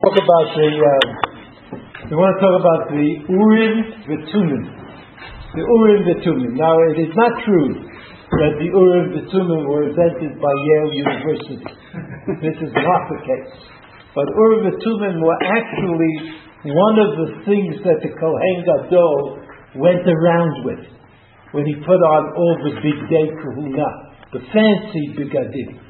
talk about the. Uh, we want to talk about the Urim V'Tumim. The Urim V'Tumim. Now, it is not true that the Urim V'Tumim were invented by Yale University. this is not the case. But Urim V'Tumim were actually one of the things that the Kohen Gadol went around with when he put on all the big day kahuna, the fancy bigadim.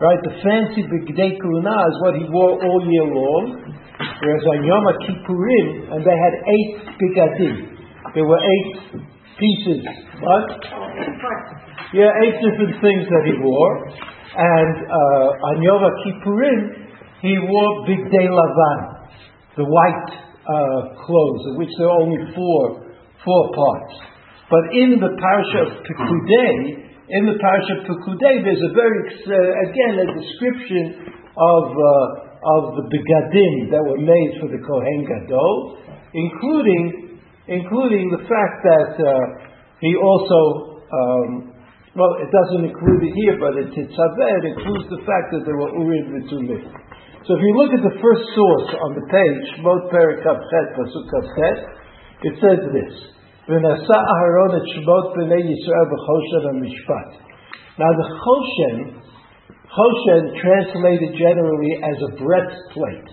Right? The fancy Bigdei Kuna is what he wore all year long. Whereas on Yom Kippurim, and they had eight Bigadim. There were eight pieces. What? Yeah, eight different things that he wore. And uh, on Yom Kippurim, he wore Bigdei Lavan, the white uh, clothes, of which there are only four, four parts. But in the parasha of Pekudei, in the parasha Pekudei, there's a very uh, again a description of uh, of the begadim that were made for the Kohen Gadol, including including the fact that uh, he also um, well, it doesn't include it here, but it's Tetzaveh, it includes the fact that there were Urim V'Tumim. So if you look at the first source on the page, Shmot Perik Chet Pasuk it says this v'nasa aharon et shemot b'nei Yisrael. Now the choshen, choshen translated generally as a breastplate.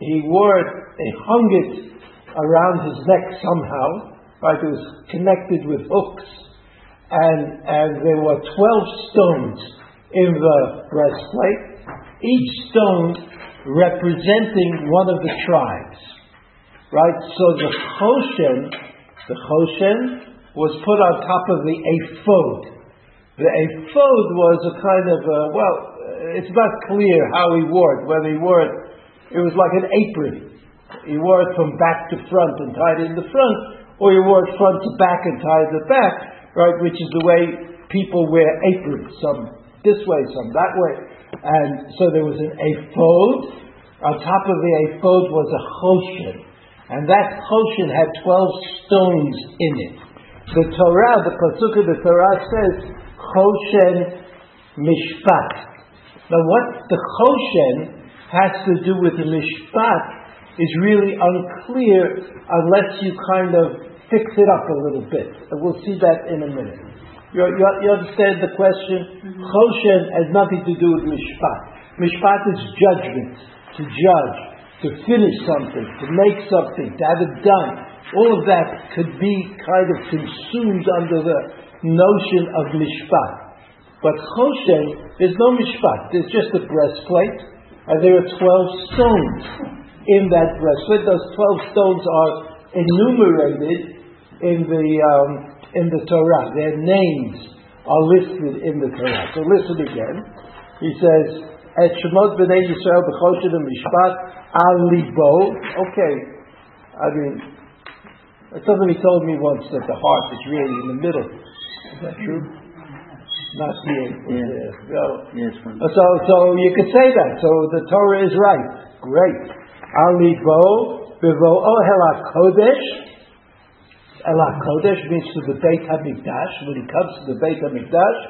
He wore it, he hung it around his neck somehow, right? It was connected with hooks. And, and there were 12 stones in the breastplate, each stone representing one of the tribes. Right? So the Choshen the choshen was put on top of the ephod. The ephod was a kind of a, well, uh, it's not clear how he wore it, whether he wore it, it was like an apron. He wore it from back to front and tied it in the front, or he wore it front to back and tied it back, right, which is the way people wear aprons, some this way, some that way. And so there was an ephod. On top of the ephod was a choshen. And that Choshen had 12 stones in it. The Torah, the Pasuk of the Torah says, Choshen Mishpat. Now what the Choshen has to do with the Mishpat is really unclear unless you kind of fix it up a little bit. And we'll see that in a minute. You, you, you understand the question? Mm-hmm. Choshen has nothing to do with Mishpat. Mishpat is judgment, to judge to finish something, to make something, to have it done. All of that could be kind of consumed under the notion of mishpat. But choshen, there's no mishpat. There's just a breastplate, and there are 12 stones in that breastplate. Those 12 stones are enumerated in the, um, in the Torah. Their names are listed in the Torah. So listen again. He says, Et Shemot b'nei Yisrael b'choshen mishpat alibo. Okay, I mean, somebody told me once that the heart is really in the middle. Is that true? Not here. Yeah. So, yes, so, so you could say that. So the Torah is right. Great. Alibo bivo ohel kodesh. Ohel kodesh means to the Beit Hamikdash. When he comes to the Beit Hamikdash,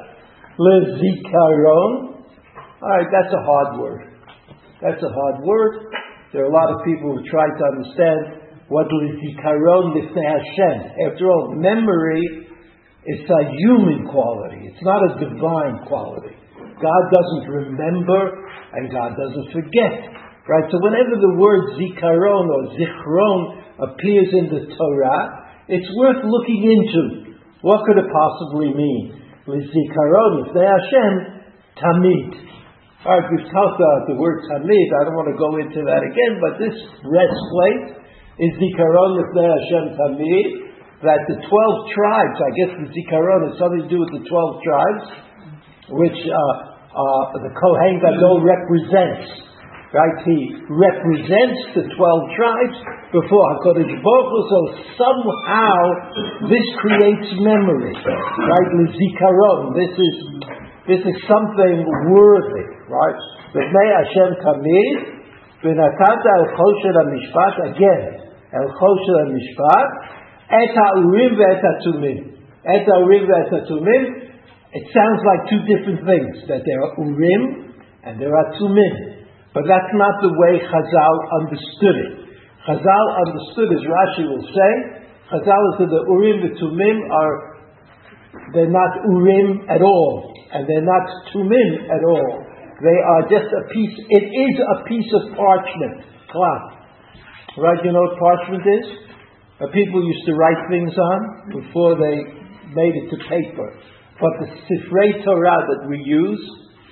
lezikaron. All right, that's a hard word. That's a hard word. There are a lot of people who try to understand what lizikaron lifnei Hashem. After all, memory is a human quality. It's not a divine quality. God doesn't remember and God doesn't forget. Right? So whenever the word zikaron or zichron appears in the Torah, it's worth looking into. What could it possibly mean? Lifnei Hashem tamid. All right, we've talked about the word tamid. I don't want to go into that again, but this breastplate is zikaron lifnei Hashem tamid. That the twelve tribes, I guess the zikaron has something to do with the twelve tribes, which uh, uh, the Kohen Gadol represents. Right, he represents the twelve tribes before Hakadosh Baruch Hu. So somehow this creates memory, right? The zikaron. This is this is something worthy, right? B'nei Hashem tamid, v'natata el choshen mishpat again, el choshen mishpat, et ha'urim ve'et ha'tumim. Et ha'urim ve'et ha'tumim, it sounds like two different things, that there are urim and there are tumim. But that's not the way Chazal understood it. Chazal understood, as Rashi will say, Chazal said the Urim, the Tumim are, they're not Urim at all, and they're not Tumim at all. They are just a piece, it is a piece of parchment, cloth. Right, you know what parchment is? Uh, people used to write things on before they made it to paper. But the Sifrei Torah that we use,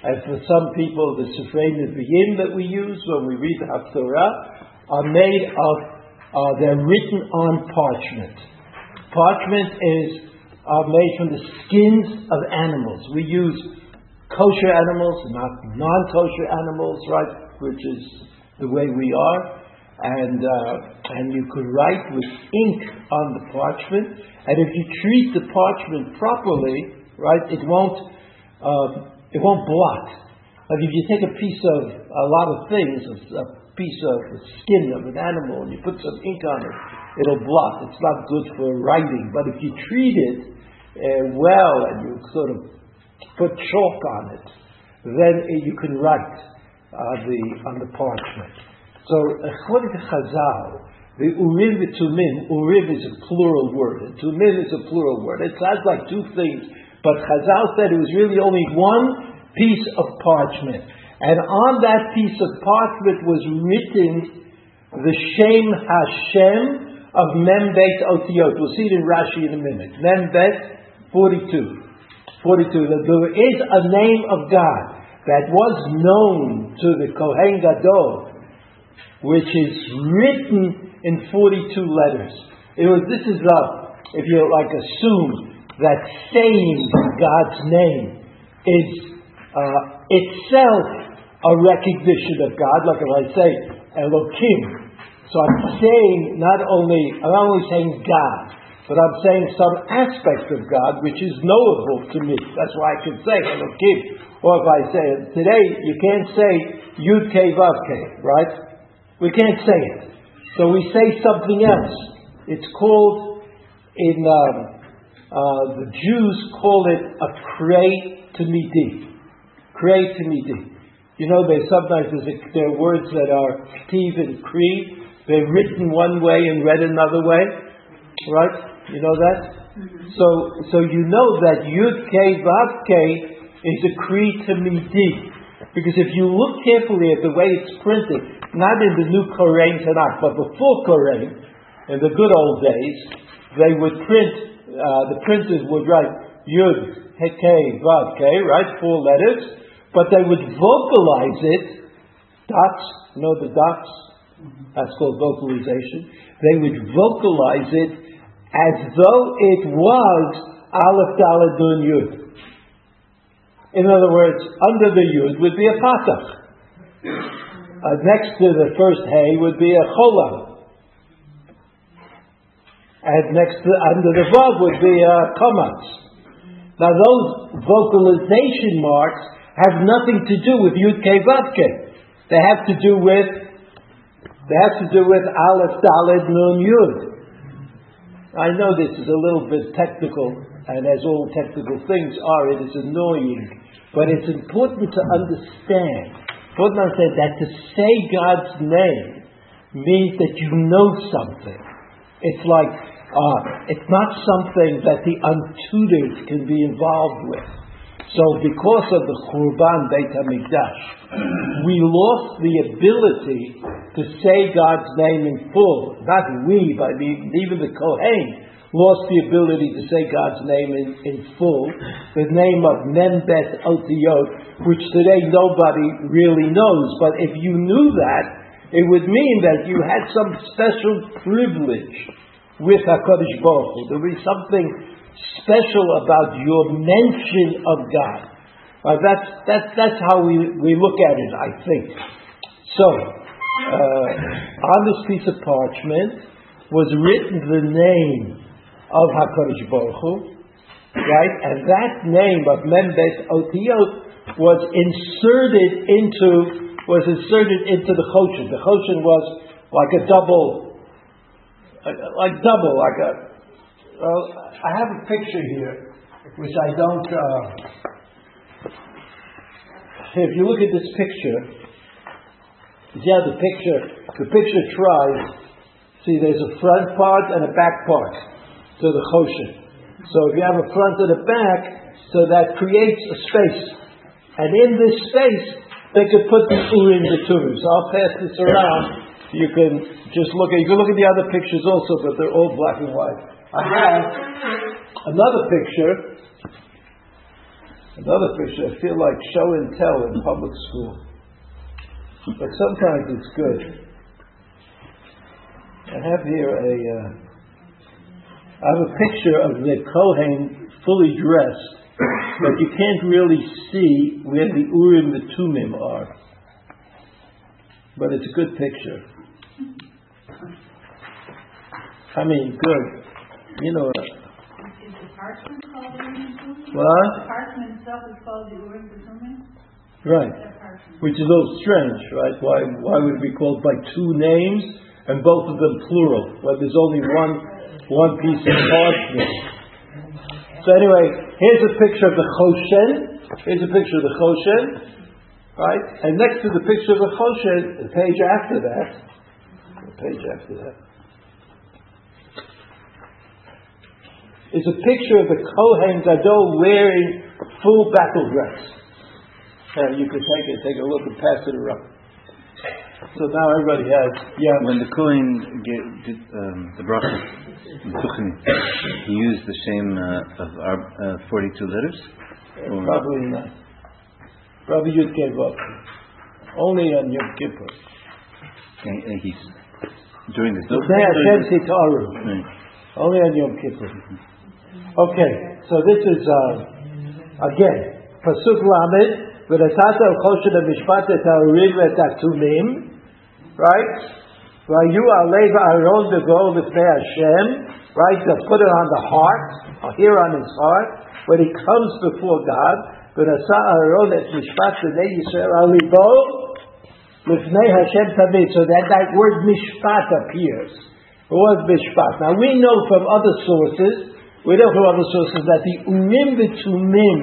and for some people the Sifrei Nevi'im that we use when we read the Haftorah, are made of, uh, they're written on parchment. Parchment is are made from the skins of animals. We use kosher animals, not non-kosher animals, right? Which is the way we are and uh, and you could write with ink on the parchment. And if you treat the parchment properly, right, it won't uh, it won't blot. Like if you take a piece of a lot of things, a, piece of the skin of an animal, and you put some ink on it, it'll blot. It's not good for writing. But if you treat it uh, well and you sort of put chalk on it, then you can write uh, the on the parchment. So, according to Chazal, the Urim Tumim, Urim is a plural word, and Tumim is a plural word. It sounds like two things, but Chazal said it was really only one piece of parchment. And on that piece of parchment was written the Shem Hashem of Membet Otiot. We'll see it in Rashi in a minute. Membet 42. 42. That there is a name of God that was known to the Kohen Gadol which is written in 42 letters. It was, this is a, if you like, assume that saying God's name is uh, itself a recognition of God, like if I say Elohim. So I'm saying not only, I'm not only saying God, but I'm saying some aspect of God which is knowable to me. That's why I can say Elohim. Or if I say today, you can't say Yud K Vav K, right? We can't say it. So we say something else. It's called, in um, uh, the Jews call it a krei tamidi. Krei tamidi. You know, there's sometimes a, there are words that are ktiv and kri. They're written one way and read another way, right? You know that. Mm-hmm. So, so you know that yud k vav k is a kri tamidi. Because if you look carefully at the way it's printed, not in the new Koren Tanakh, but the full Koren, in the good old days, they would print, uh, the printers would write Yud, Heke, Vav, K, right? Four letters, but they would vocalize it, dots, you know the dots? That's called vocalization. They would vocalize it as though it was Aleph Dalet Nun Yud. In other words, under the Yud would be a Patach. Uh, next to the first hay would be a cholam. And next to, under the vav would be a kamatz. Now those vocalization marks have nothing to do with Yud K Vav K. They have to do with they have to do with Aleph Daled Nun Yud. I know this is a little bit technical, and as all technical things are, it is annoying, but it's important to understand Putnam said that to say God's name means that you know something. It's like, uh, it's not something that the untutored can be involved with. So, because of the Churban Beit HaMikdash, we lost the ability to say God's name in full. Not we, but even the Kohen lost the ability to say God's name in, in full, the name of Membet Otiot, which today nobody really knows. But if you knew that, it would mean that you had some special privilege with HaKadosh Baruch Hu. There would be something special about your mention of God. Uh, that's, that's, that's how we, we look at it, I think. So, uh, on this piece of parchment was written the name of HaKadosh Baruch Hu, right? And that name of Membes Otiot was inserted into was inserted into the Choshen. The Choshen was like a double, like double, like a. Well, I have a picture here, which I don't. Uh, if you look at this picture, how the picture, the picture tries. See, there's a front part and a back part to the choshen. So if you have a front and a back, so that creates a space. And in this space, they could put the urim the tumim. So I'll pass this around. You can just look at. You can look at the other pictures also, but they're all black and white. I have another picture. Another picture. I feel like show and tell in public school, but sometimes it's good. I have here a. Uh, I have a picture of the Kohen fully dressed, but you can't really see where the Urim the Tumim are. But it's a good picture. I mean, good. You know, Is the parchment called the what? The parchment itself is called the? Right. Which is a little strange, right? Why, why would it be called by two names and both of them plural, when there's only one, one piece of parchment? So anyway, here's a picture of the Choshen. Here's a picture of the Choshen, right? And next to the picture of the Choshen, the page after that, the page after that, is a picture of the Kohen Gadol wearing full battle dress. And you could take it, take a look and pass it around. So now everybody has, yeah, When the Kohen did um, the bracha, he used the same uh, of our uh, 42 letters? Or- probably not. Probably Yud gave up. Only on Yom Kippur. And, and he's during the B'nai Hashem Titaru. Right. Only on Yom Kippur. Okay, so this is, uh, again, Pasuk Lamed, V'nasata u'choshen ha'mishpat et ha'urim et ha'tumim, right? V'ayu alev Aaron v'gol v'pnei Hashem, right? They'll put it on the heart, or here on his heart, when he comes before God, V'nasa Aaron et mishpat v'nei Yisrael alibo, v'pnei Hashem tamid, so that that word mishpat appears. It was mishpat. Now we know from other sources we know from other sources that the urim v'tumim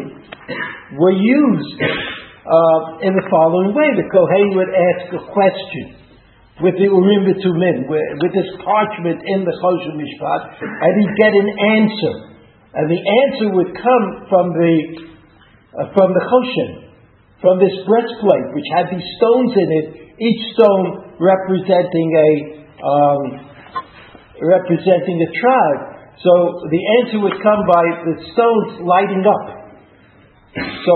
were used uh, in the following way. The Kohen would ask a question with the urim v'tumim, with, with this parchment in the choshen mishpat, and he'd get an answer. And the answer would come from the uh, from the choshen, from this breastplate, which had these stones in it, each stone representing a um, representing a tribe. So the answer would come by the stones lighting up. So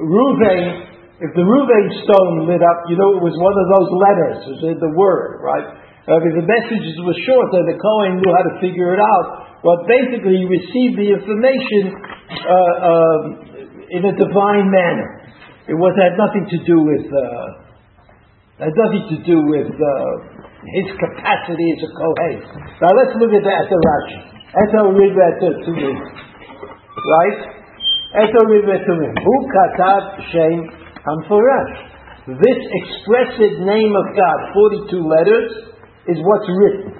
Ruvain, if the Ruvain stone lit up, you know it was one of those letters, was the word, right? I mean, the messages were short, and the Kohen knew how to figure it out. But basically, he received the information uh, um, in a divine manner. It was had nothing to do with uh, had nothing to do with uh, his capacity as a Kohen. Now let's look at that at the Rashi. We read to, me, right? How we to me. Who katav shem hamforash? This expressive name of God, forty-two letters, is what's written.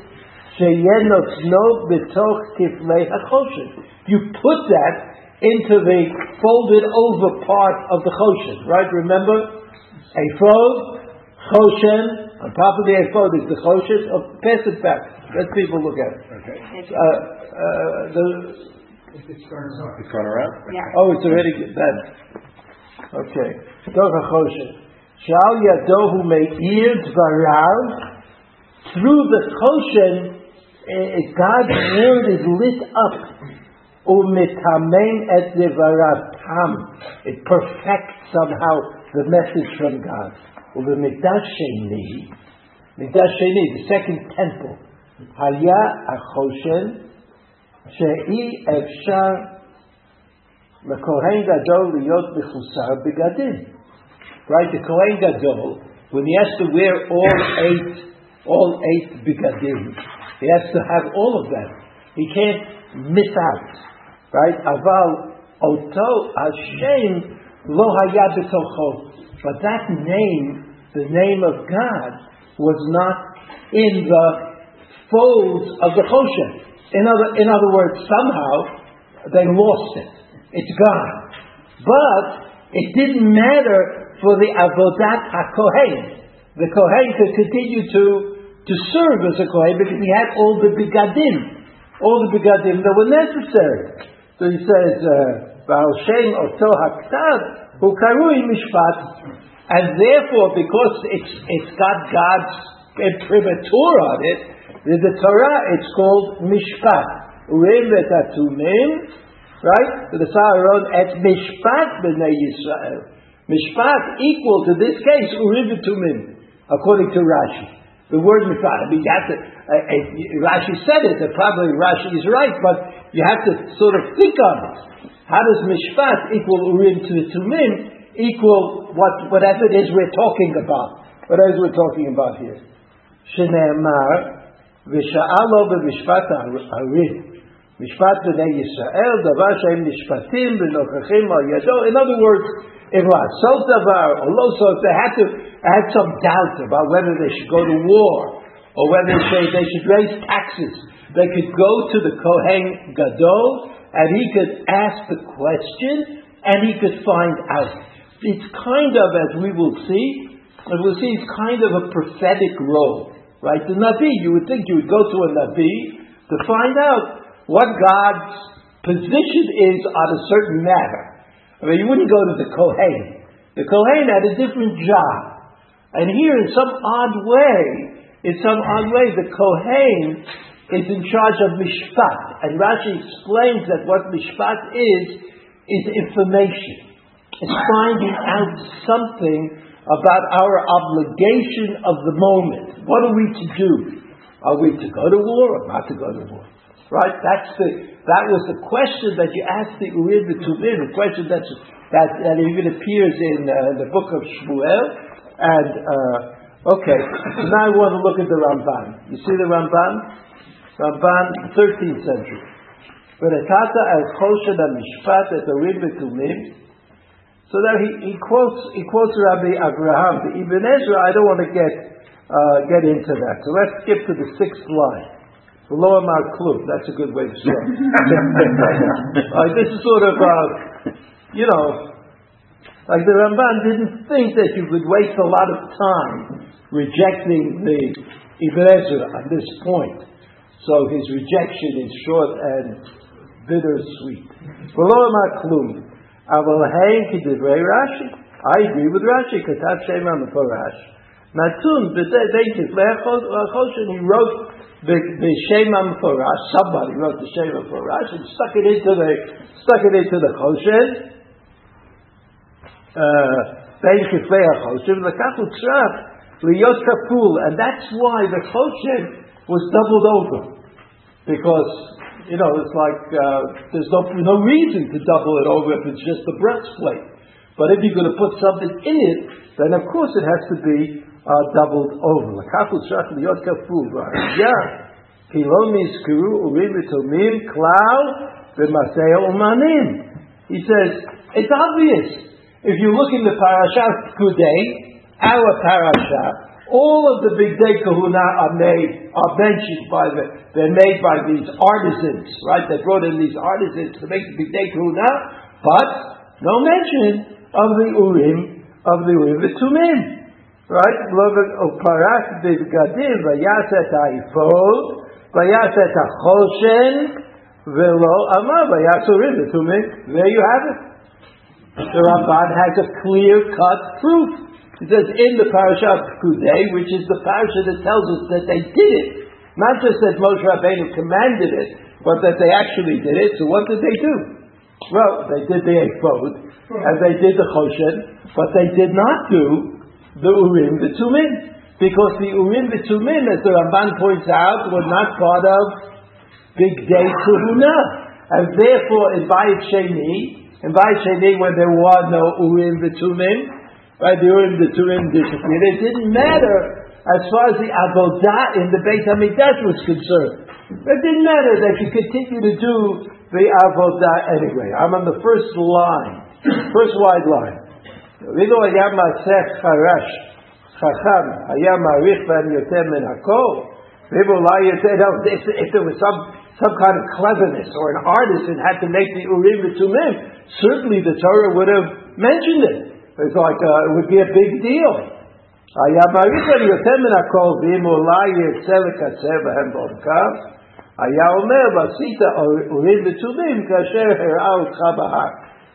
You put that into the folded over part of the choshen, right? Remember, ephod, choshen. On top of the ephod is the choshen. It back. Let people look at it. Okay. Uh, uh, the, It's gone around? Yeah. oh, it's already done. Okay. Toch HaChoshen. Shal yadohu me'ir dvarav. Through the Choshen, eh, God's word is lit up. Umitamein et devarav tam. It perfects somehow the message from God. Uvemikdash sheni. Mikdash sheni, the second temple. Haya HaChoshen. שאי אפשר לכהן גדול להיות מחוסר בגדים. Right, the Kohen Gadol, when he has to wear all eight, all eight begadim, he has to have all of them. He can't miss out. Right? Aval oto Hashem lo haya b'tocho. But that name, the name of God, was not in the folds of the Choshen. In other, in other words, somehow they lost it. It's gone. But it didn't matter for the Avodat HaKohen. the Kohen could continue to, to serve as a Kohen because he had all the begadim, all the begadim that were necessary. So he says, uh, Baal Shem Oto Haktav, Hu Karui Mishpat. And therefore, because it's, it's got God's uh, imprimatur on it, in the Torah it's called Mishpat. Urim v'tatumim, right? The Saharon et Mishpat b'nei Yisrael. Mishpat equal to this case Urim v'tumim, according to Rashi. The word Mishpat. I mean, you have to. Uh, uh, Rashi said it. And probably Rashi is right, but you have to sort of think on it. How does Mishpat equal Urim to Tumim? Equal what whatever it is we're talking about. Whatever we're talking about here. Shneemar ושאלו במשפט הריב, משפט בני ישראל, דבר שהם משפטים ונוכחים על ידו. In other words, it was סוף דבר or לא סוף, they had to had some doubt about whether they should go to war or whether they, they should raise taxes. They could go to the Kohen Gadol and he could ask the question and he could find out. It's kind of, as we will see, as we'll see, it's kind of a prophetic role. Right? The Nabi, you would think you would go to a Nabi to find out what God's position is on a certain matter. I mean, you wouldn't go to the Kohen. The Kohen had a different job. And here, in some odd way, in some odd way, the Kohen is in charge of Mishpat. And Rashi explains that what Mishpat is, is information. It's finding out something about our obligation of the moment. What are we to do? Are we to go to war or not to go to war? Right? That's the, that was the question that you asked the Urim Tumim, the question that's, that, that even appears in uh, the book of Shmuel. And, uh, okay, so now I want to look at the Ramban. You see the Ramban? Ramban, 13th century. But Veretata as Choshen Mishpat at the Urim Tumim. So that he, he quotes he quotes Rabbi Abraham. The Ibn Ezra, I don't want to get uh, get into that. So let's skip to the sixth line. Below Amar Klub. That's a good way to start. uh, this is sort of, uh, you know, like the Ramban didn't think that you could waste a lot of time rejecting the Ibn Ezra at this point. So his rejection is short and bittersweet. Below Amar Klub. Aval hey kedivrei Rashi. I agree with Rashi. Katav Shema Meforash. Matun b'deitis lechoshin. He wrote the the Shema Meforash. Somebody wrote the Shema Meforash and stuck it into the stuck it into the choshen. Ben kiflei hachoshin lekach utzraf liyot kapul, and that's why the choshen was doubled over because you know, it's like uh, there's no, no reason to double it over if it's just the breastplate. But if you're going to put something in it, then of course it has to be uh, doubled over. Yeah. He says, it's obvious. If you look in the Parashat Kudei, our Parashat, all of the bigdei kehuna are made, are mentioned by the, they're made by these artisans, right? They brought in these artisans to make the bigdei kehuna, but no mention of the urim, of the urim v'tumim, right? Uparak oh, b'gadim v'yaset ha'ifod, v'yaset ha'choshen, v'lo amar v'yas urim v'tumim. There you have it. The Ramban has a clear-cut proof. It says in the parasha of Kudei, which is the parasha that tells us that they did it. Not just that Moshe Rabbeinu commanded it, but that they actually did it. So what did they do? Well, they did the Ephod, and they did the Choshen, but they did not do the Urim, the Tumim. Because the Urim, the Tumim, as the Ramban points out, were not part of Big Day Kahuna. And therefore, in Bayit Sheni, in Bayit Sheni, when there were no Urim, the Tumim, right, the Urim, the Turim disappeared. It didn't matter as far as the Avodah in the Beit HaMikdash was concerned. It didn't matter that you continue to do the Avodah anyway. I'm on the first line, first wide line. ואילו היה מעשך חרש, חכם, היה מעריך בהם יותר מן הכל, ואם אולי יותר, if, if there was some, some kind of cleverness or an artisan had to make the Urim and Tumim, certainly the Torah would have mentioned it. It's like uh, it would be a big deal.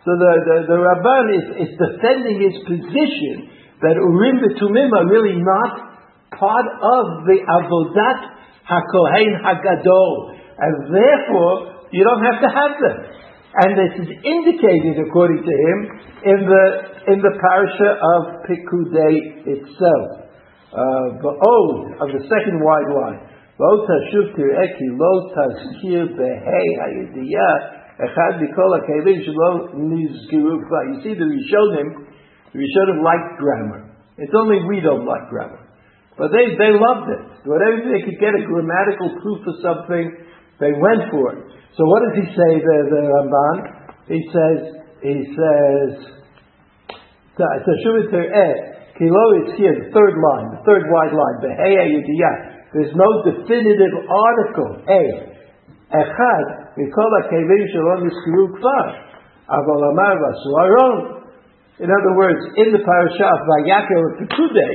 So the, the, the Ramban is, is defending his position that urim v'tumim are really not part of the avodat hakohen hagadol, and therefore you don't have to have them. And this is indicated, according to him, in the, in the parasha of Pikudei itself. Uh, the Ode of the second wide line. Lo tashuv tir'eki lo tazkir behei ha'yidiyah Echad mikol ha'kelim You see, the Rishonim, the Rishonim like grammar. It's only we don't like grammar. But they, they loved it. Whatever they could get a grammatical proof of something, they went for it. So what does he say there, the Ramban? He says, he says, eh, Kilo is here, the third line, the third wide line, the There's no definitive article, A. Echad, we call it Kelim Shalom Yiskiru Kfar, Amar In other words, in the parasha of Vayakel and Pekude,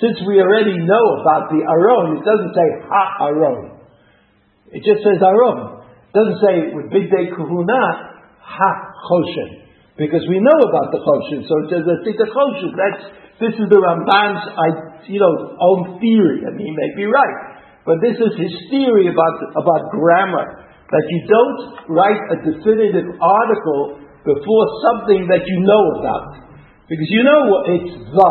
since we already know about the Aron, it doesn't say Ha Aron. It just says Aron. Doesn't say with Bigdei Kehuna, Ha Choshen. Because we know about the Choshen, so it says think the Choshen. That's, this is the Ramban's you know, own theory. Mean, he may be right. But this is his theory about, about grammar that you don't write a definitive article before something that you know about. Because you know what it's the.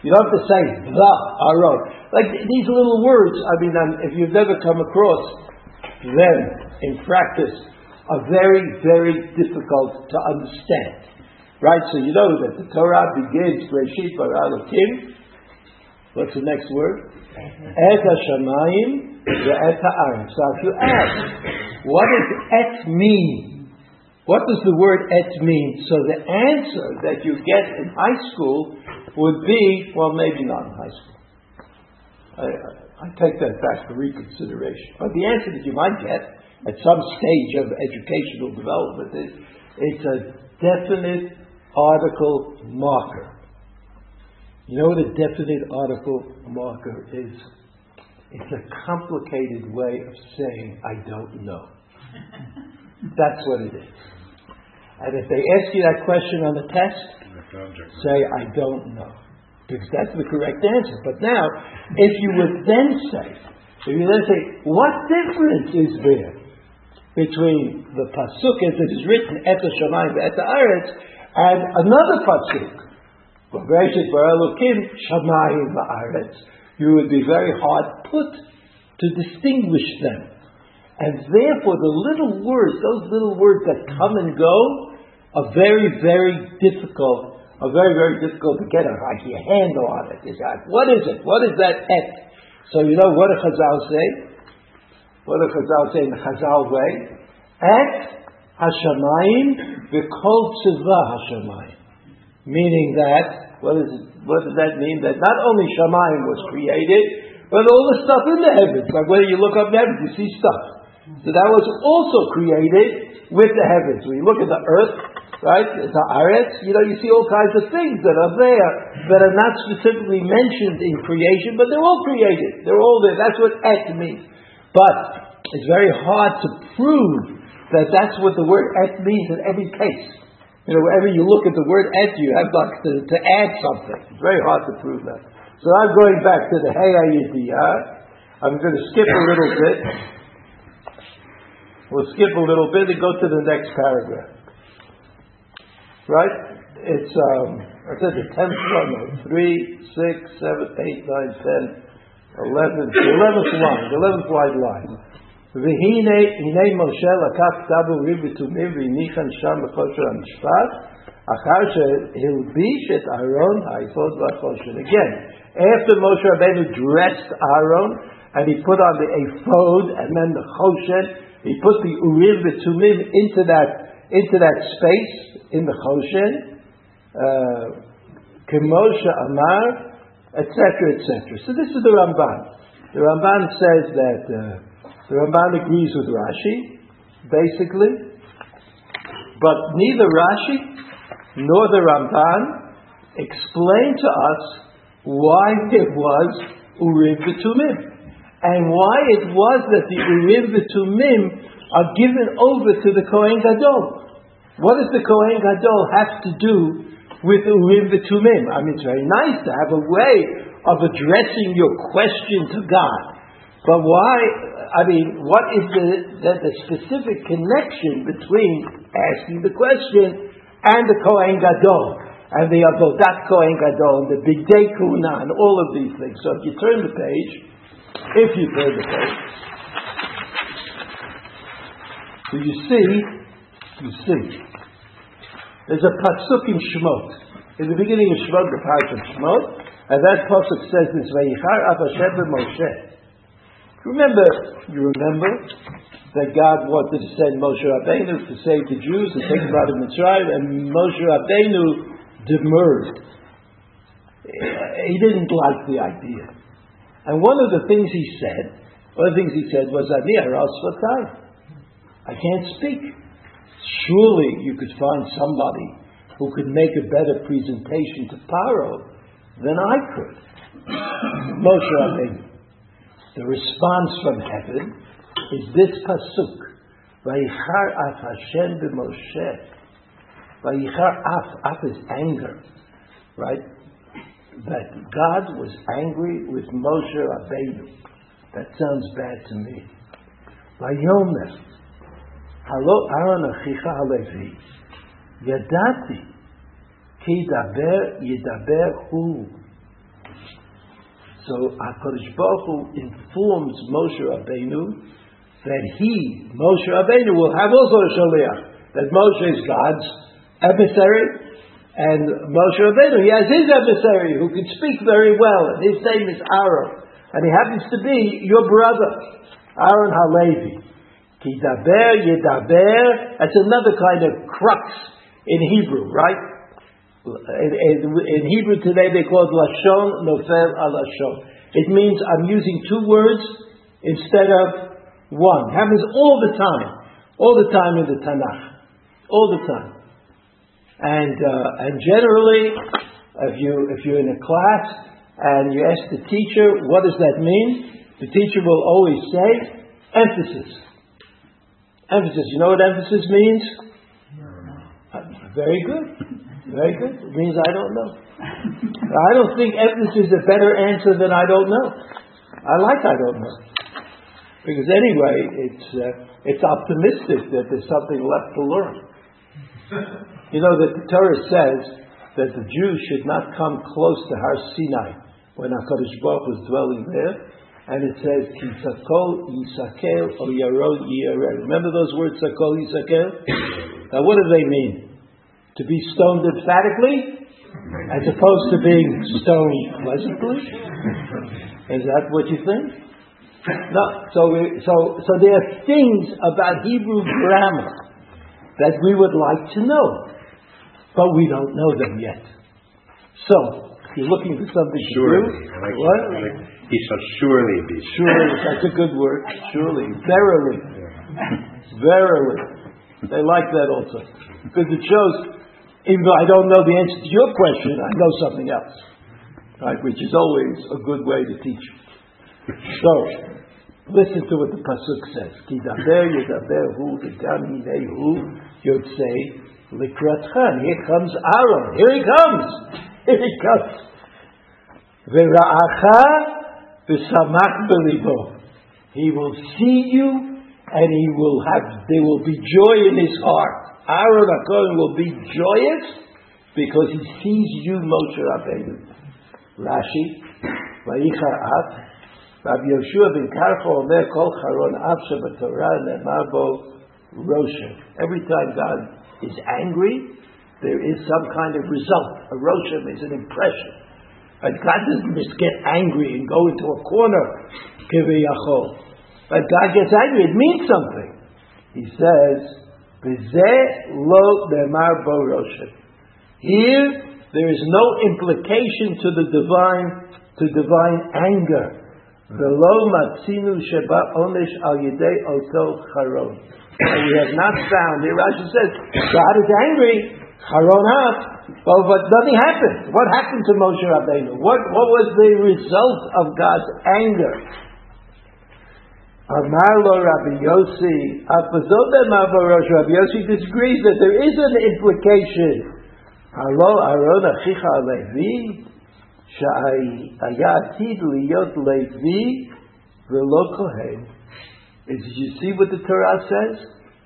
You don't have to say the Aron. Like these little words, I mean, um, if you've never come across them in practice, are very, very difficult to understand. Right? So you know that the Torah begins, Breshit Bara Kim. What's the next word? Et Hashamayim et ha'aretz. So if you ask, what does et mean? What does the word et mean? So the answer that you get in high school would be, well, maybe not in high school. I, I take that back for reconsideration. But the answer that you might get at some stage of educational development is it's a definite article marker. You know what a definite article marker is? It's a complicated way of saying, I don't know. That's what it is. And if they ask you that question on the test, say, I don't know. Because that's the correct answer. But now, if you would then say, if you then say, what difference is there between the pasuk as it is written, Et Shamayim Et Aretz, and another pasuk, you would be very hard put to distinguish them. And therefore, the little words, those little words that come and go, are very, very difficult, are very, very difficult to get a, your handle on it. Is it. What is it? What is that et? So you know what a Chazal say? What a Chazal say in Chazal way? Et Hashamayim v'kol tzivah Hashamayim. Meaning that, what, is what does that mean? That not only Shamayim was created, but all the stuff in the heavens. Like when you look up in heaven, you see stuff. So that was also created with the heavens. When you look at the earth, right, the Aretz, you know, you see all kinds of things that are there that are not specifically mentioned in creation, but they're all created. They're all there. That's what et means. But it's very hard to prove that that's what the word et means in every case. You know, wherever you look at the word et, you have like to, to add something. It's very hard to prove that. So I'm going back to the Hey I'm going to skip a little bit. We'll skip a little bit and go to the next paragraph. Right? It's, um, I said the 10th one, no, 3, 6, 7, 8, 9, 10, 11, the 11th line, the 11th wide line. והנה הנה משה לקח כתב אורים ותומים והניחן שם בכושר המשפט אחר שהלביש את אהרון האפוד והכושר. Again, after Moshe Rabbeinu dressed Aaron and he put on the ephod and then the choshen, he put the urim v'tumim into that into that space in the choshen. Uh, Kemosha Amar, etc., etc. So this is the Ramban. The Ramban says that uh, the Ramban agrees with Rashi, basically, but neither Rashi nor the Ramban explain to us why it was Urim V'Tumim, and why it was that the Urim V'Tumim are given over to the Kohen Gadol. What does the Kohen Gadol have to do with Urim V'Tumim? I mean, it's very nice to have a way of addressing your question to God. But why, I mean, what is the, the, the specific connection between asking the question and the Kohen Gadol? And the Avodat Kohen Gadol, and the Bidei Kuna, and all of these things. So if you turn the page, if you turn the page, so you see, you see, there's a pasuk in Shemot. In the beginning of Shemot, the parsha of Shemot, and that pasuk says this: "Vayichar Hashem Moshe." Remember, you remember that God wanted to send Moshe Rabbeinu to save the Jews and take them out of Mitzrayim, and Moshe Rabbeinu demurred. He didn't like the idea. And one of the things he said, one of the things he said was, "Ani aras I can't speak." Surely you could find somebody who could make a better presentation to Paro than I could. Moshe Rabbeinu. The response from heaven is this pasuk. Vayichar af Hashem b'Moshe. Vayichar af, af is anger, right? That God was angry with Moshe Rabbeinu. That sounds bad to me. Vayomer. Halo Aaron achicha halevi. Yadati. Ki daber yidaber hu. So HaKadosh Baruch Hu informs Moshe Rabbeinu that he, Moshe Rabbeinu, will have also a shaliach. That Moshe is God's emissary, and Moshe Rabbeinu, he has his emissary who can speak very well, and his name is Aaron, and he happens to be your brother, Aaron Halevi. Ki daber yedaber. That's another kind of crux in Hebrew, right? In, in, Hebrew today they call it lashon nofel al lashon. It means I'm using two words instead of one. It Happens all the time, all the time in the Tanakh, all the time. And uh, and generally, if you if you're in a class and you ask the teacher what does that mean, the teacher will always say emphasis. Emphasis. You know what emphasis means? Very good. Very good. It means I don't know. I don't think emphasis is a better answer than I don't know. I like I don't know. Because anyway, it's, uh, it's optimistic that there's something left to learn. You know that the Torah says that the Jews should not come close to Har Sinai when HaKadosh Baruch was dwelling there. And it says, Ki sakol yisakel or yarod yireh. Remember those words, sakol yisakel? Now what do they mean? To be stoned emphatically as opposed to being stoned pleasantly? Is that what you think? No. So, we, so, so there are things about Hebrew grammar that we would like to know, but we don't know them yet. So, you're looking for something surely. to do. Like what? Like, he shall surely be. Surely, that's a good word. Surely, verily, verily. They like that also because it shows even though I don't know the answer to your question, I know something else. Right? Which is always a good way to teach. So, listen to what the Pasuk says. Ki daber yedaber hu v'gam hinei hu yotzei likratchan. Here comes Aaron. Here he comes. Comes. V'ra'acha v'samach belibo. He will see you and he will have, there will be joy in his heart. Aaron HaKohen will be joyous because he sees you, Moshe Rabbeinu. Rashi, Av, Rabbi Yoshua ben Karcho Omer Kol Charon Shabbatorah Ne'mar Bo Roshem. Every time God is angry, there is some kind of result. A Roshem is an impression. And God doesn't just get angry and go into a corner. But God gets angry, it means something. He says, lo demar bo roshim. here, there is no implication to the divine, to divine anger. Charon. We have not found, here Rashi says, God is angry, Charonat. Well, but nothing happened. What happened to Moshe Rabbeinu? What, what was the result of God's anger? Amar lo Rabbi Yossi, Rabbi Yossi disagrees that there is an implication. Halo Aaron Achicha Levi, שהיה עתיד להיות לוי ולא כהן. Did you see what the Torah says?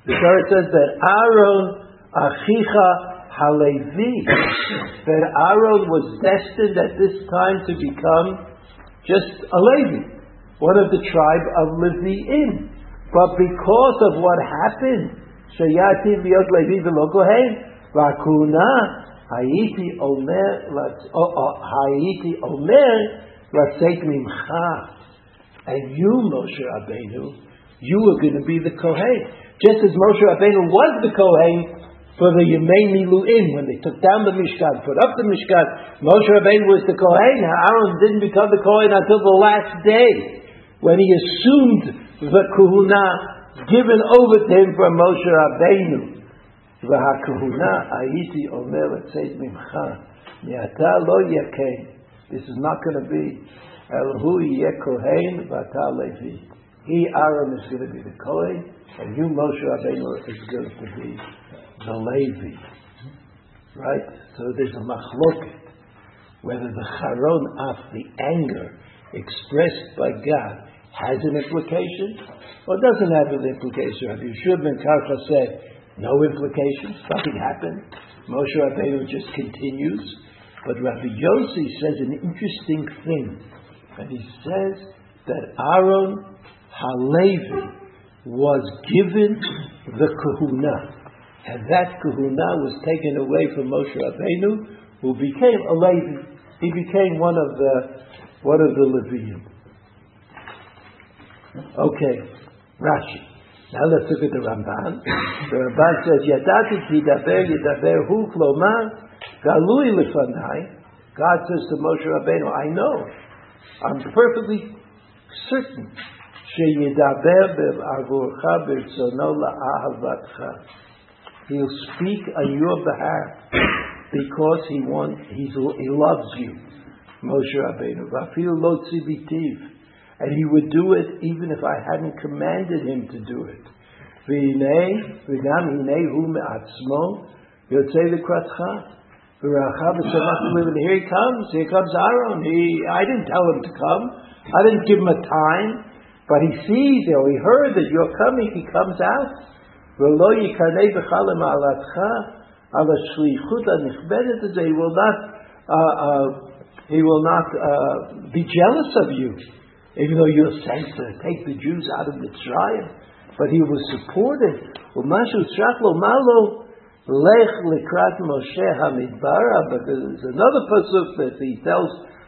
The Torah says that Aaron Achicha Halevi, that Aaron was destined at this time to become just a Levi, one of the tribe of Levi'im. But because of what happened, Shayati Liot Levi Velo Kohen, Vakuna, Hayiti Omer, uh, uh, Hayiti Omer, Latzeit Mimcha. And you, Moshe Rabbeinu, you were going to be the Kohen. Just as Moshe Rabbeinu was the Kohen for the Yemei Miluim, when they took down the Mishkan, put up the Mishkan, Moshe Rabbeinu was the Kohen, Aaron didn't become the Kohen until the last day, when he assumed the Kehuna given over to him from Moshe Rabbeinu. והכהונה הייתי אומר לצאת ממך, מעתה לא יהיה כן. This is not going to be. El hu יהיה כהן ואתה He, Aaron, is going to be the Kohen, and you, Moshe Rabbeinu, is going to be the Levi. Right? So there's a machloket. Whether the charon of the anger expressed by God has an implication or doesn't have an implication. Rabbi Yeshua ben Korcha said, no implications, nothing happened. Moshe Rabbeinu just continues. But Rabbi Yossi says an interesting thing. And he says that Aaron Halevi was given the kehuna. And that kehuna was taken away from Moshe Rabbeinu, who became a Levi. He became one of the one of the Levium. Okay, Rashi. Now let's look at the Ramban. The Ramban says, "Yadati tidaber yidaber hu klomar galui lefanai." God says to Moshe Rabbeinu, "I know. I'm perfectly certain sheyidaber be'avurcha b'rtzono la'ahavatcha." He'll speak on your behalf because he wants, he's, he loves you, Moshe Rabbeinu. Vafil lo tzivitiv. And he would do it even if I hadn't commanded him to do it. L'kratcha. Here he comes, here comes Aaron. He, I didn't tell him to come. I didn't give him a time. But he sees or he heard that you're coming, he comes out. ולא יקנא בך למעלתך על השליחות הנכבדת הזה, he will not, uh, uh, he will not uh, be jealous of you, even though you're sent to take the Jews out of Mitzrayim, but he will support it. ומשהו צריך לומר לו, לך לקראת משה המדברה, but there's another pasuk that he tells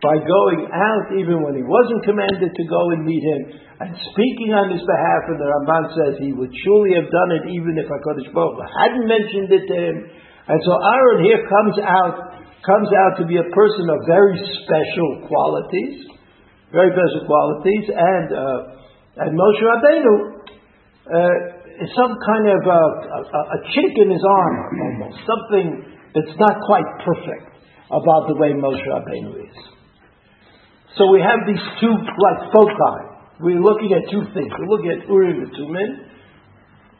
by going out even when he wasn't commanded to go and meet him and speaking on his behalf. And the Ramban says he would surely have done it even if HaKadosh Baruch Hu hadn't mentioned it to him. And so Aaron here comes out, comes out to be a person of very special qualities, very special qualities, and uh, and Moshe Rabbeinu uh, is some kind of a, a, a chink in his armor, almost something that's not quite perfect about the way Moshe Rabbeinu is. So we have these two like foci. We're looking at two things. We're looking at Urim and Tumim,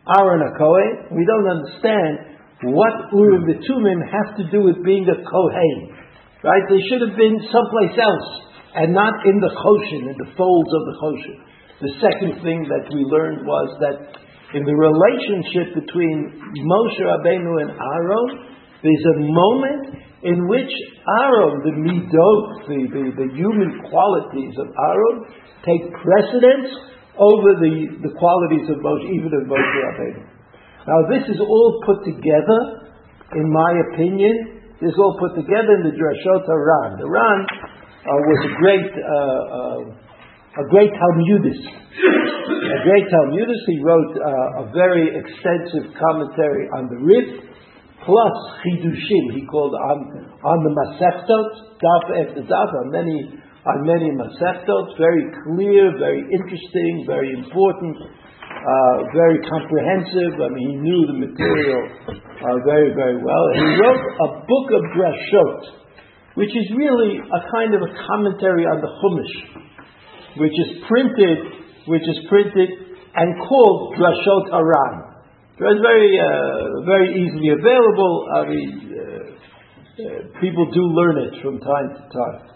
Aaron a Kohen. We don't understand what Urim and Tumim have to do with being a Kohen. Right? They should have been someplace else and not in the Choshen, in the folds of the Choshen. The second thing that we learned was that in the relationship between Moshe Rabbeinu and Aaron, there's a moment in which Aaron, the midot, the, the, the, human qualities of Aaron, take precedence over the, the qualities of Moshe, even of Moshe Rabbeinu. Now, this is all put together, in my opinion, this is all put together in the Drashot Haran. The Ran was a great, uh, uh, a great Talmudist. a great Talmudist. He wrote uh, a very extensive commentary on the Rif, plus Chidushim. He called on on the Masechtot, daf after daf, on many on many Masechtot. Very clear, very interesting, very important, uh, very comprehensive. I mean, he knew the material uh, very, very well. He wrote a book of drashot, which is really a kind of a commentary on the Chumash, which is printed, which is printed and called Drashot Haran. So it's very, uh, very easily available. I mean, uh, uh, people do learn it from time to time.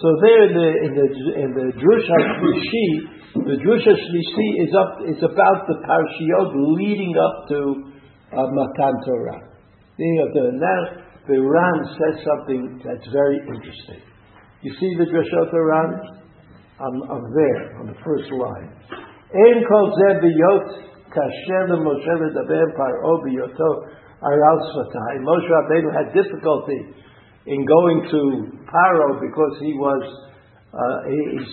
So there in the in the in the Drush Shlishi, the Drush Shlishi is up is about the parashiyot leading up to uh, Matan Torah. Leading up to now, the Ran says something that's very interesting. You see the Drashot Ran? I'm, I'm there on the first line. Ein kol zeh b'yot kasher Moshe ledaber paro b'yoto aral svatay. Moshe Rabbeinu had difficulty in going to Paro because he was uh, his,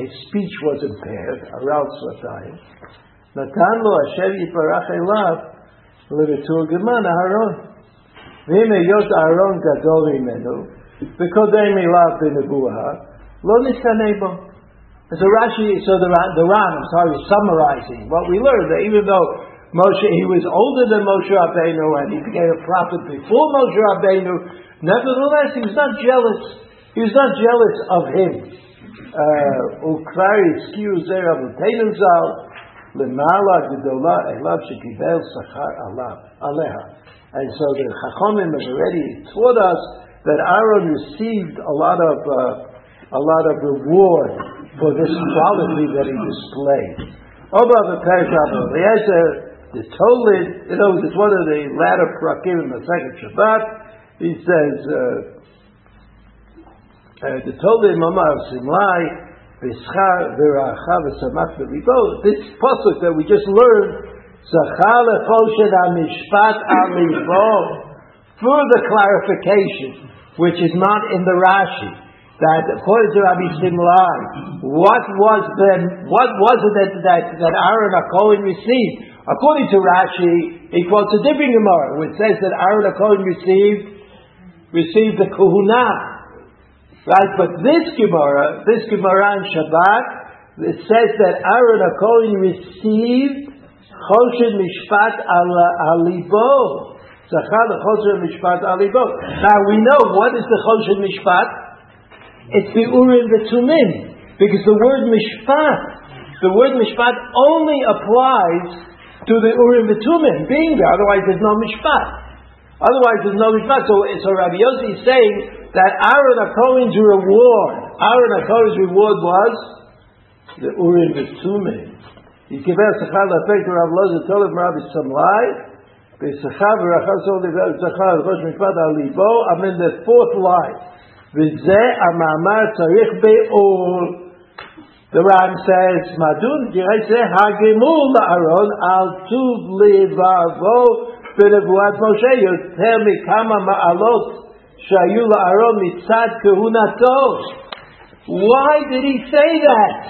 his speech was impaired. Aral svatay. Natan lo Hashem yiparach elav lebeturgeman Aharon. והנה היות אהרון גדול ממנו, וקודם אליו בנבואה, לא נשתנה בו. so Rashi, so the, the Ran, I'm sorry, summarizing what we learned, that even though Moshe, he was older than Moshe Rabbeinu, and he became a prophet before Moshe Rabbeinu, nevertheless, he was not jealous. He was not jealous of him. Zer avotenu zal, lemala gedola elav shekibel sachar aleha. And so the Chachamim have already taught us that Aaron received a lot of uh, a lot of reward for this quality that he displayed. Oba the Perishab Eliezer, the Tolid, you know, it's one of the latter prakim in the second Shabbat. He says, uh, uh, the Tolid of Simlai, V'schar v'racha v'samach v'ribo. This pasuk that we just learned, Zachar lechol mishpat al further clarification, which is not in the Rashi that according to Rabbi Simlai, what was the what was it that that, that Aaron Cohen received? According to Rashi, he quotes a different Gemara, which says that Aaron Cohen received received the Kehuna. Right, but this Gemara, this Gemara in Shabbat, it says that Aaron Cohen received Choshen Mishpat Alibo. Zachar the Choshen Mishpat Alibo. Now we know what is the Choshen Mishpat. It's the Urim Tumim. Because the word Mishpat, the word Mishpat only applies to the Urim Tumim being there, otherwise there's no Mishpat. Otherwise there's no Mishpat. So, so Rabbi Yossi is saying that Aaron HaKohen's reward, Aaron HaKohen's reward was the Urim Tumim. He gave us a chal afek to Rav Lozer told him Rabbi Simlai, B'sachar v'rachas ol zachar v'chosh mishpat al libo, I'm in the fourth line. וזה המאמר צריך באור. The Ran says, מדון דברי זה הגמול לארון על טוב לבבו בנבואת משה, יותר מכמה מעלות שהיו לארון מצד כהונתו. Why did he say that?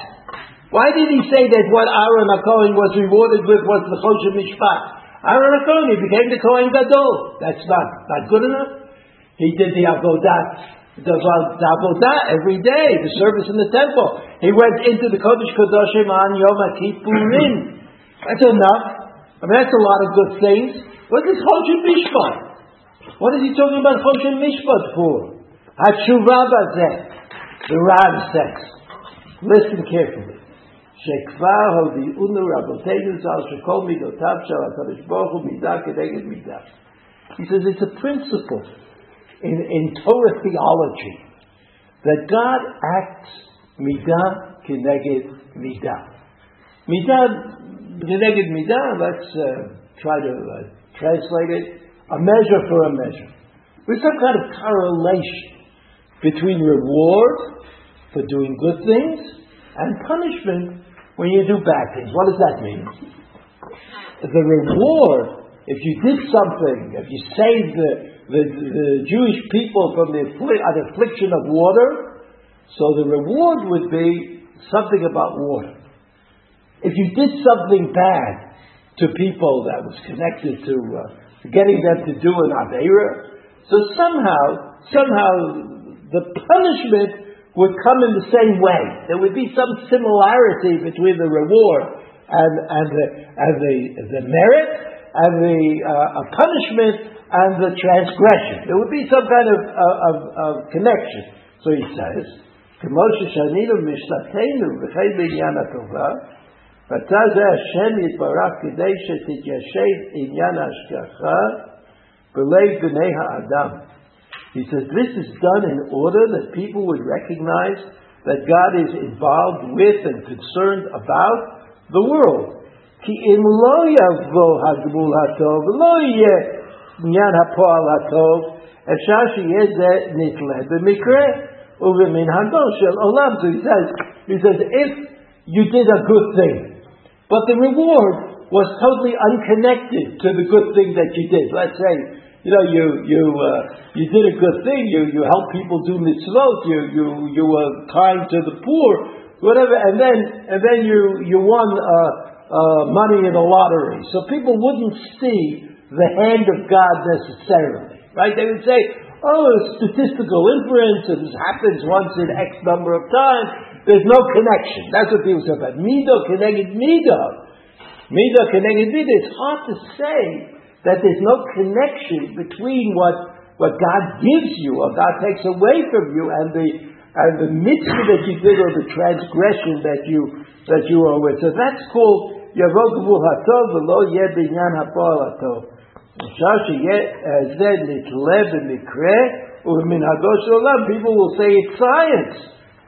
Why did he say that what Aaron HaKohen was rewarded with was the Choshe Mishpat? Aaron HaKohen, he became the Kohen Gadol. That's not, not good enough. He did the Avodat the Avodah every day, the service in the temple. He went into the Kodesh Kodoshim on Yom Kippurim. That's enough. I mean, that's a lot of good things. What is Choshen Mishpat? What is he talking about Choshen Mishpat for? Hatshuva bazeh. The Rav says. Listen carefully. שכבר הודיעונו רבותינו ז"ל שכל מידותיו של הקדוש ברוך הוא מידה כנגד מידה. He says it's a principle in, in Torah theology that God acts midah kineged midah. Midah kineged midah, let's uh, try to uh, translate it, a measure for a measure. There's some kind of correlation between reward for doing good things and punishment when you do bad things. What does that mean? The reward, if you did something, if you saved the, the, the Jewish people from the affliction of water, So the reward would be something about water. If you did something bad to people that was connected to uh, getting them to do an Aveira, so somehow, somehow the punishment would come in the same way. There would be some similarity between the reward and, and, the, and the, the merit and the uh, punishment and the transgression. There would be some kind of, uh, of, of connection. So he says, כמו ששנינו משנתנו וכן בעניין הטובה, ועתה זה השם יתברך כדי שתתיישב עניין ההשגחה בלב בני האדם. He says this is done in order that people would recognize that God is involved with and concerned about the world. כי אם לא יבוא הגמול הטוב, לא יהיה עניין הפועל הטוב, אפשר שיהיה זה נתלה במקרה ובמנהגו של עולם. So he says, he says, if you did a good thing, but the reward was totally unconnected to the good thing that you did. Let's say, you know, you you uh, you did a good thing. You you helped people do mitzvot. You you you were kind to the poor, whatever. And then and then you you won uh, uh, money in the lottery. So people wouldn't see the hand of God necessarily, right? They would say, oh, statistical inference, and this happens once in X number of times, there's no connection. That's what people say about mido connected mido. Mido connected mido. It's hard to say that there's no connection between what, what God gives you or God takes away from you and the and the mitzvah that you did or the transgression that you that you are with. So that's called Yavokavul Hatov, Velo Yed Binyan Hatov. אפשר שיהיה זה נתלה במקרה ובמנהגו של עולם. People will say it's science.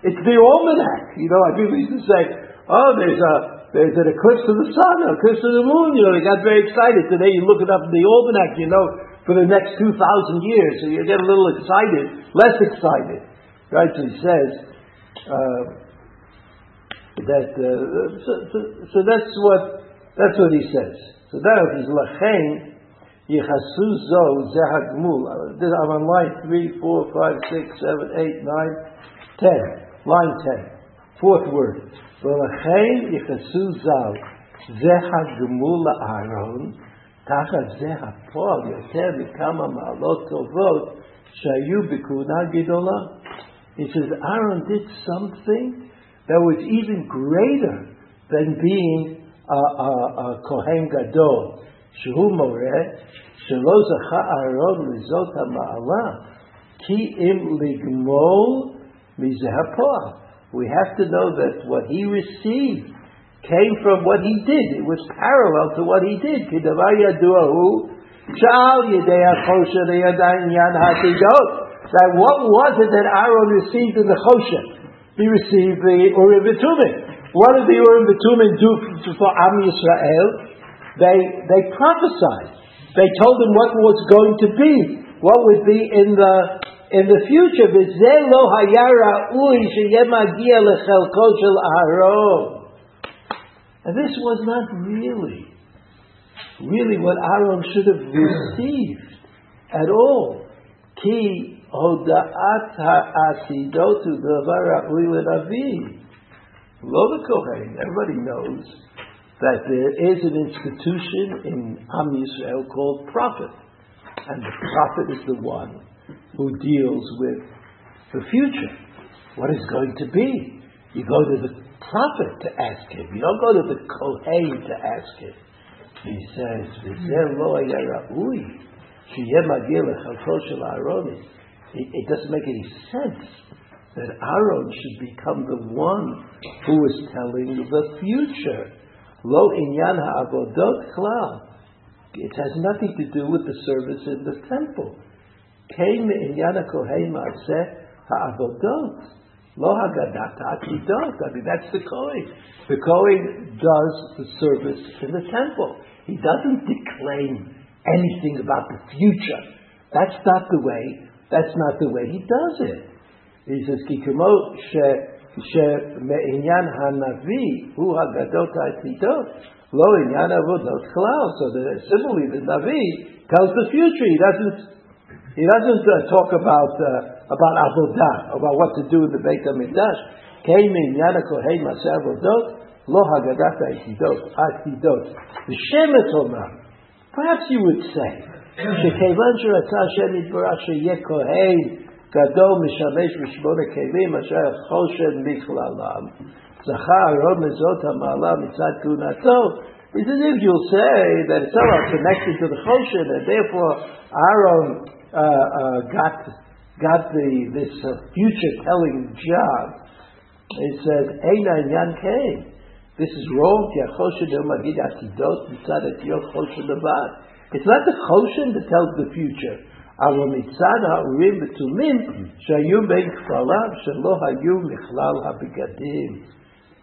It's the almanac. You know, people used to say, oh, there's a, there's an eclipse of the sun, an eclipse of the moon. You know, they got very excited. Today you look it up in the almanac, you know, for the next 2,000 years. So you get a little excited, less excited. Right? So he says uh, that, uh, so, so, so, that's what, that's what he says. So that is Lachain, Yichasu Zo, Zehagmul. I'm on line 3, 4, 5, 6, 7, 8, 9, 10. Line 10. Fourth word. ולכן יכנסו ז"ל, זה הגמול לאהרון, תחת זה הפועל יותר מכמה מעלות טובות שהיו בכהונה גדולה. He says Aaron did something that was even greater than being a, a, a Kohen Gadol, שהוא מורה שלא זכה אהרון לזאת המעלה, כי אם לגמול מזה הפועל. We have to know that what he received came from what he did. It was parallel to what he did. That what was it that Aaron received in the Choshen? He received the Urim V'Tumim. What did the Urim V'Tumim do for Am Yisrael? They, they prophesied. They told him what was going to be, what would be in the in the future, and this was not really, really what Aaron should have received at all. Everybody knows that there is an institution in Am Yisrael called prophet. And the prophet is the one who deals with the future. What is going to be? You go to the prophet to ask him. You don't go to the Kohen to ask him. He says, it, it doesn't make any sense that Aaron should become the one who is telling the future. Lo inyan ha'avodot klal. It has nothing to do with the service in the temple came in Yana Kohen Maaseh Ha'avodot. Lo Hagadat Atidot. I mean, that's the Kohen. The Kohen does the service in the temple. He doesn't declaim anything about the future. That's not the way, that's not the way he does it. He says, Kikumo she'inyan hanavi hu hagadot atidot. Lo inyan avodot klal. So the, similarly, the Navi tells the future. He doesn't he doesn't uh, talk about uh, about avodah, about what to do in the Beit HaMikdash. Came in Yana Kohen Maseh Avodot, Lo Hagadat Ha'itidot, Atidot. The Shemet Omar. Perhaps you would say, שכיוון שרצה השם יתברך שיהיה כהן גדול משמש בשמונה כלים אשר חושן מכללם, זכה אהרון לזאת המעלה מצד כהונתו, it's as if you'll say that it's somehow connected to the Choshen, and therefore Aaron uh, uh, got got the this uh, future telling job. It says, "Eina yan kain." This is wrong. It's not the choshen that tells the future. אבל מצד האורים בתומים שהיו בין כפליו שלא היו מכלל הבגדים.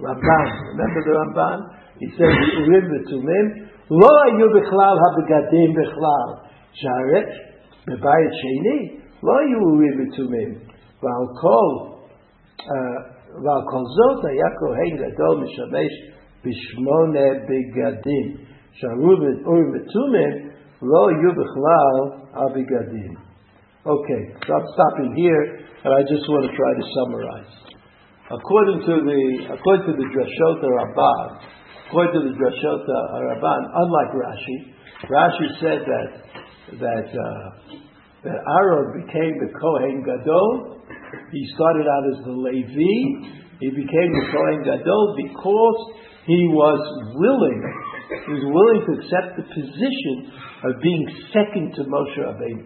רמב"ן, remember the Ramban? He said ותומים לא היו בכלל הבגדים בכלל. שהרי בבית שני לא היו אורים ותומים. ועל כל, ועל כל זאת היה כהן גדול משמש בשמונה בגדים. שהאורים ותומים לא היו בכלל abigadim. Okay, so I'm stopping here, and I just want to try to summarize. According to the according to the Drashot Rabban, according to the Drashot Rabban, unlike Rashi, Rashi said that that uh, that Aaron became the Kohen Gadol. He started out as the Levi. He became the Kohen Gadol because he was willing. He was willing to accept the position of being second to Moshe Rabbeinu.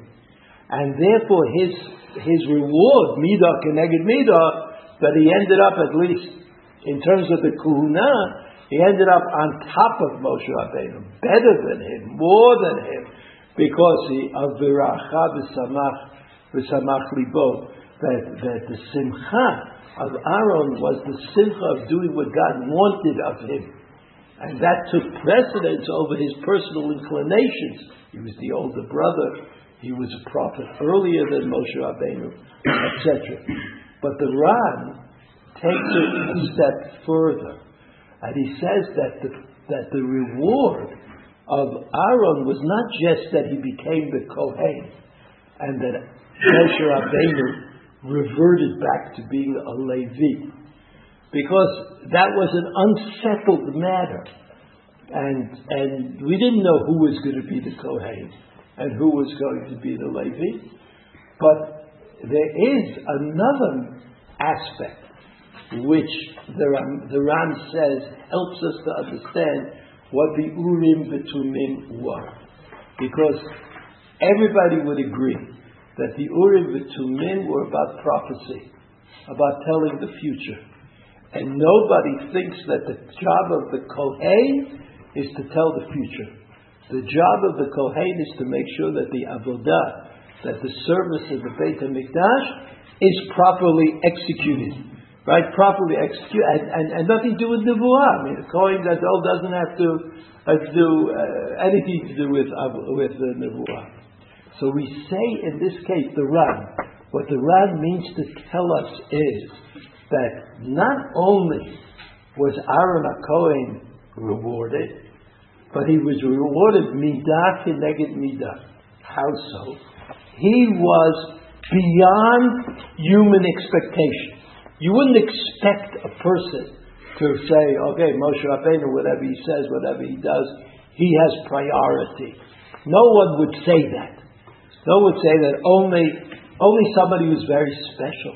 And therefore his, his reward, Midah Keneged Midah, that he ended up at least in terms of the Kehuna, he ended up on top of Moshe Rabbeinu, better than him, more than him, because he, of Viracha v'samach, v'samach libo, that, that the simcha of Aaron was the simcha of doing what God wanted of him. And that took precedence over his personal inclinations. He was the older brother. He was a prophet earlier than Moshe Rabbeinu, etc. But the Ran takes it a step further. And he says that the, that the reward of Aaron was not just that he became the Kohen and that Moshe Rabbeinu reverted back to being a Levi because that was an unsettled matter. And, and we didn't know who was going to be the Kohen and who was going to be the Levi. But there is another aspect which the Ran, the Ran says helps us to understand what the Urim V'Tumim were. Because everybody would agree that the Urim V'Tumim were about prophecy, about telling the future. And nobody thinks that the job of the Kohen is to tell the future. The job of the Kohen is to make sure that the Avodah, that the service of the Beit HaMikdash is properly executed. Right? Properly executed, and, and, and nothing to do with Nevuah. I mean, the Kohen Gadol doesn't have to, to do uh, anything to do with, uh, with the Nevuah. So we say in this case, the Ran, what the Ran means to tell us is that not only was Aaron Cohen rewarded, but he was rewarded midah keneged midah. How so? He was beyond human expectation. You wouldn't expect a person to say, okay, Moshe Rabbeinu, whatever he says, whatever he does, he has priority. No one would say that. No one would say that only, only somebody who's very special.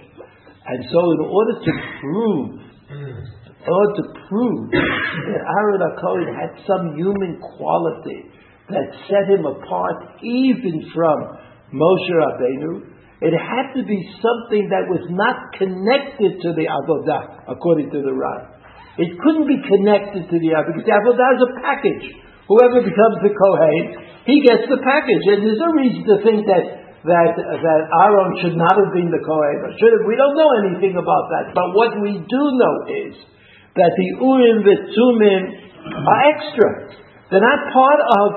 And so, in order to prove, in order to prove that Aaron Cohen had some human quality that set him apart even from Moshe Rabbeinu, it had to be something that was not connected to the Avodah, according to the Ran. It couldn't be connected to the Avodah, because the Avodah is a package. Whoever becomes the Kohen, he gets the package. And there's no reason to think that that that Aaron should not have been the Kohen. Should have, we don't know anything about that. But what we do know is that the Urim V'Tumim are extra. They're not part of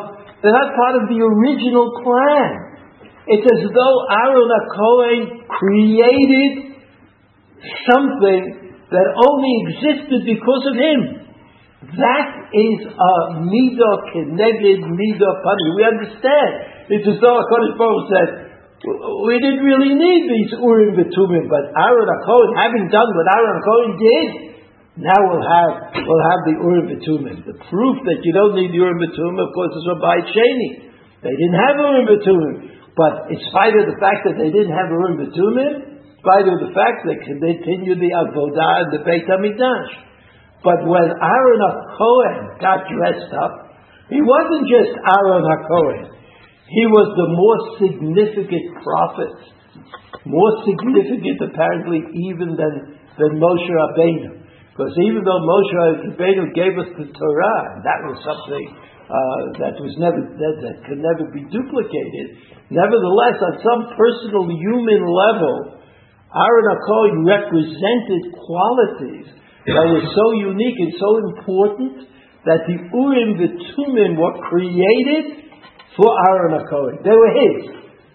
they're not part of the original plan. It's as though Aaron Cohen created something that only existed because of him. That is a midah keneged midah pani. We understand. It's as though Baruch said, we didn't really need these Urim V'Tumim, but Aaron HaKohen, having done what Aaron HaKohen did, now we'll have, we'll have the Urim V'Tumim. The proof that you don't need the Urim V'Tumim, of course, is Rabbi Sheni. They didn't have Urim V'Tumim. But in spite of the fact that they didn't have Urim V'Tumim, in spite of the fact that they continued the Avodah and the Beit HaMikdash. But when Aaron HaKohen got dressed up, he wasn't just Aaron HaKohen. He was the more significant prophet, more significant apparently even than, than Moshe Rabbeinu. Because even though Moshe Rabbeinu gave us the Torah, that was something uh, that was never that, that could never be duplicated. Nevertheless, on some personal human level, Aaron HaKohen represented qualities that were so unique and so important that the Urim the Tumim were created for Aaron HaKohen. They were his.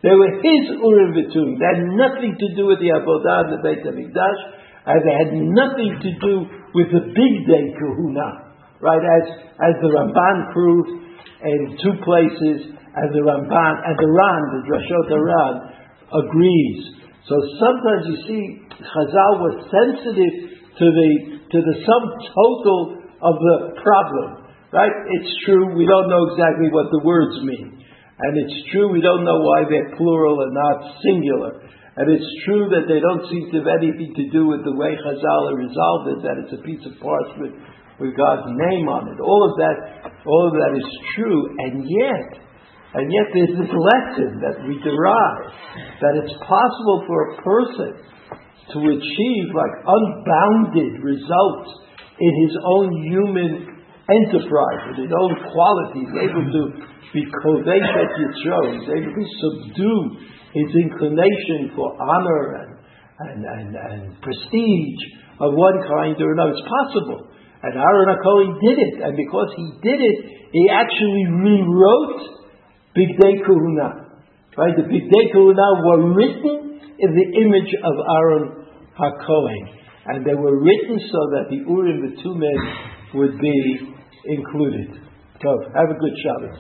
They were his Urim V'Tum. They had nothing to do with the Avodah and the Beit HaMikdash, and they had nothing to do with the big day kahuna. Right, as, as the Ramban proved in two places, as the Ramban, and the Ran, the Drashot Ran, agrees. So sometimes you see Chazal was sensitive to the, to the sum total of the problem. Right? It's true, we don't know exactly what the words mean. And it's true, we don't know why they're plural and not singular. And it's true that they don't seem to have anything to do with the way Chazal resolved it, that it's a piece of parchment with God's name on it. All of that, all of that is true, and yet, and yet there's this lesson that we derive that it's possible for a person to achieve like unbounded results in his own human enterprise, with his own qualities, able to be kovesh at Yitzro, he's able to subdue his inclination for honor and, and, and, and prestige of one kind or another. It's possible. And Aaron HaKohen did it, and because he did it, he actually rewrote Big Day Kahuna. Right? The Bigdei Kehuna were written in the image of Aaron HaKohen. And they were written so that the Urim, the Tumim, would be included. So, have a good Shabbos.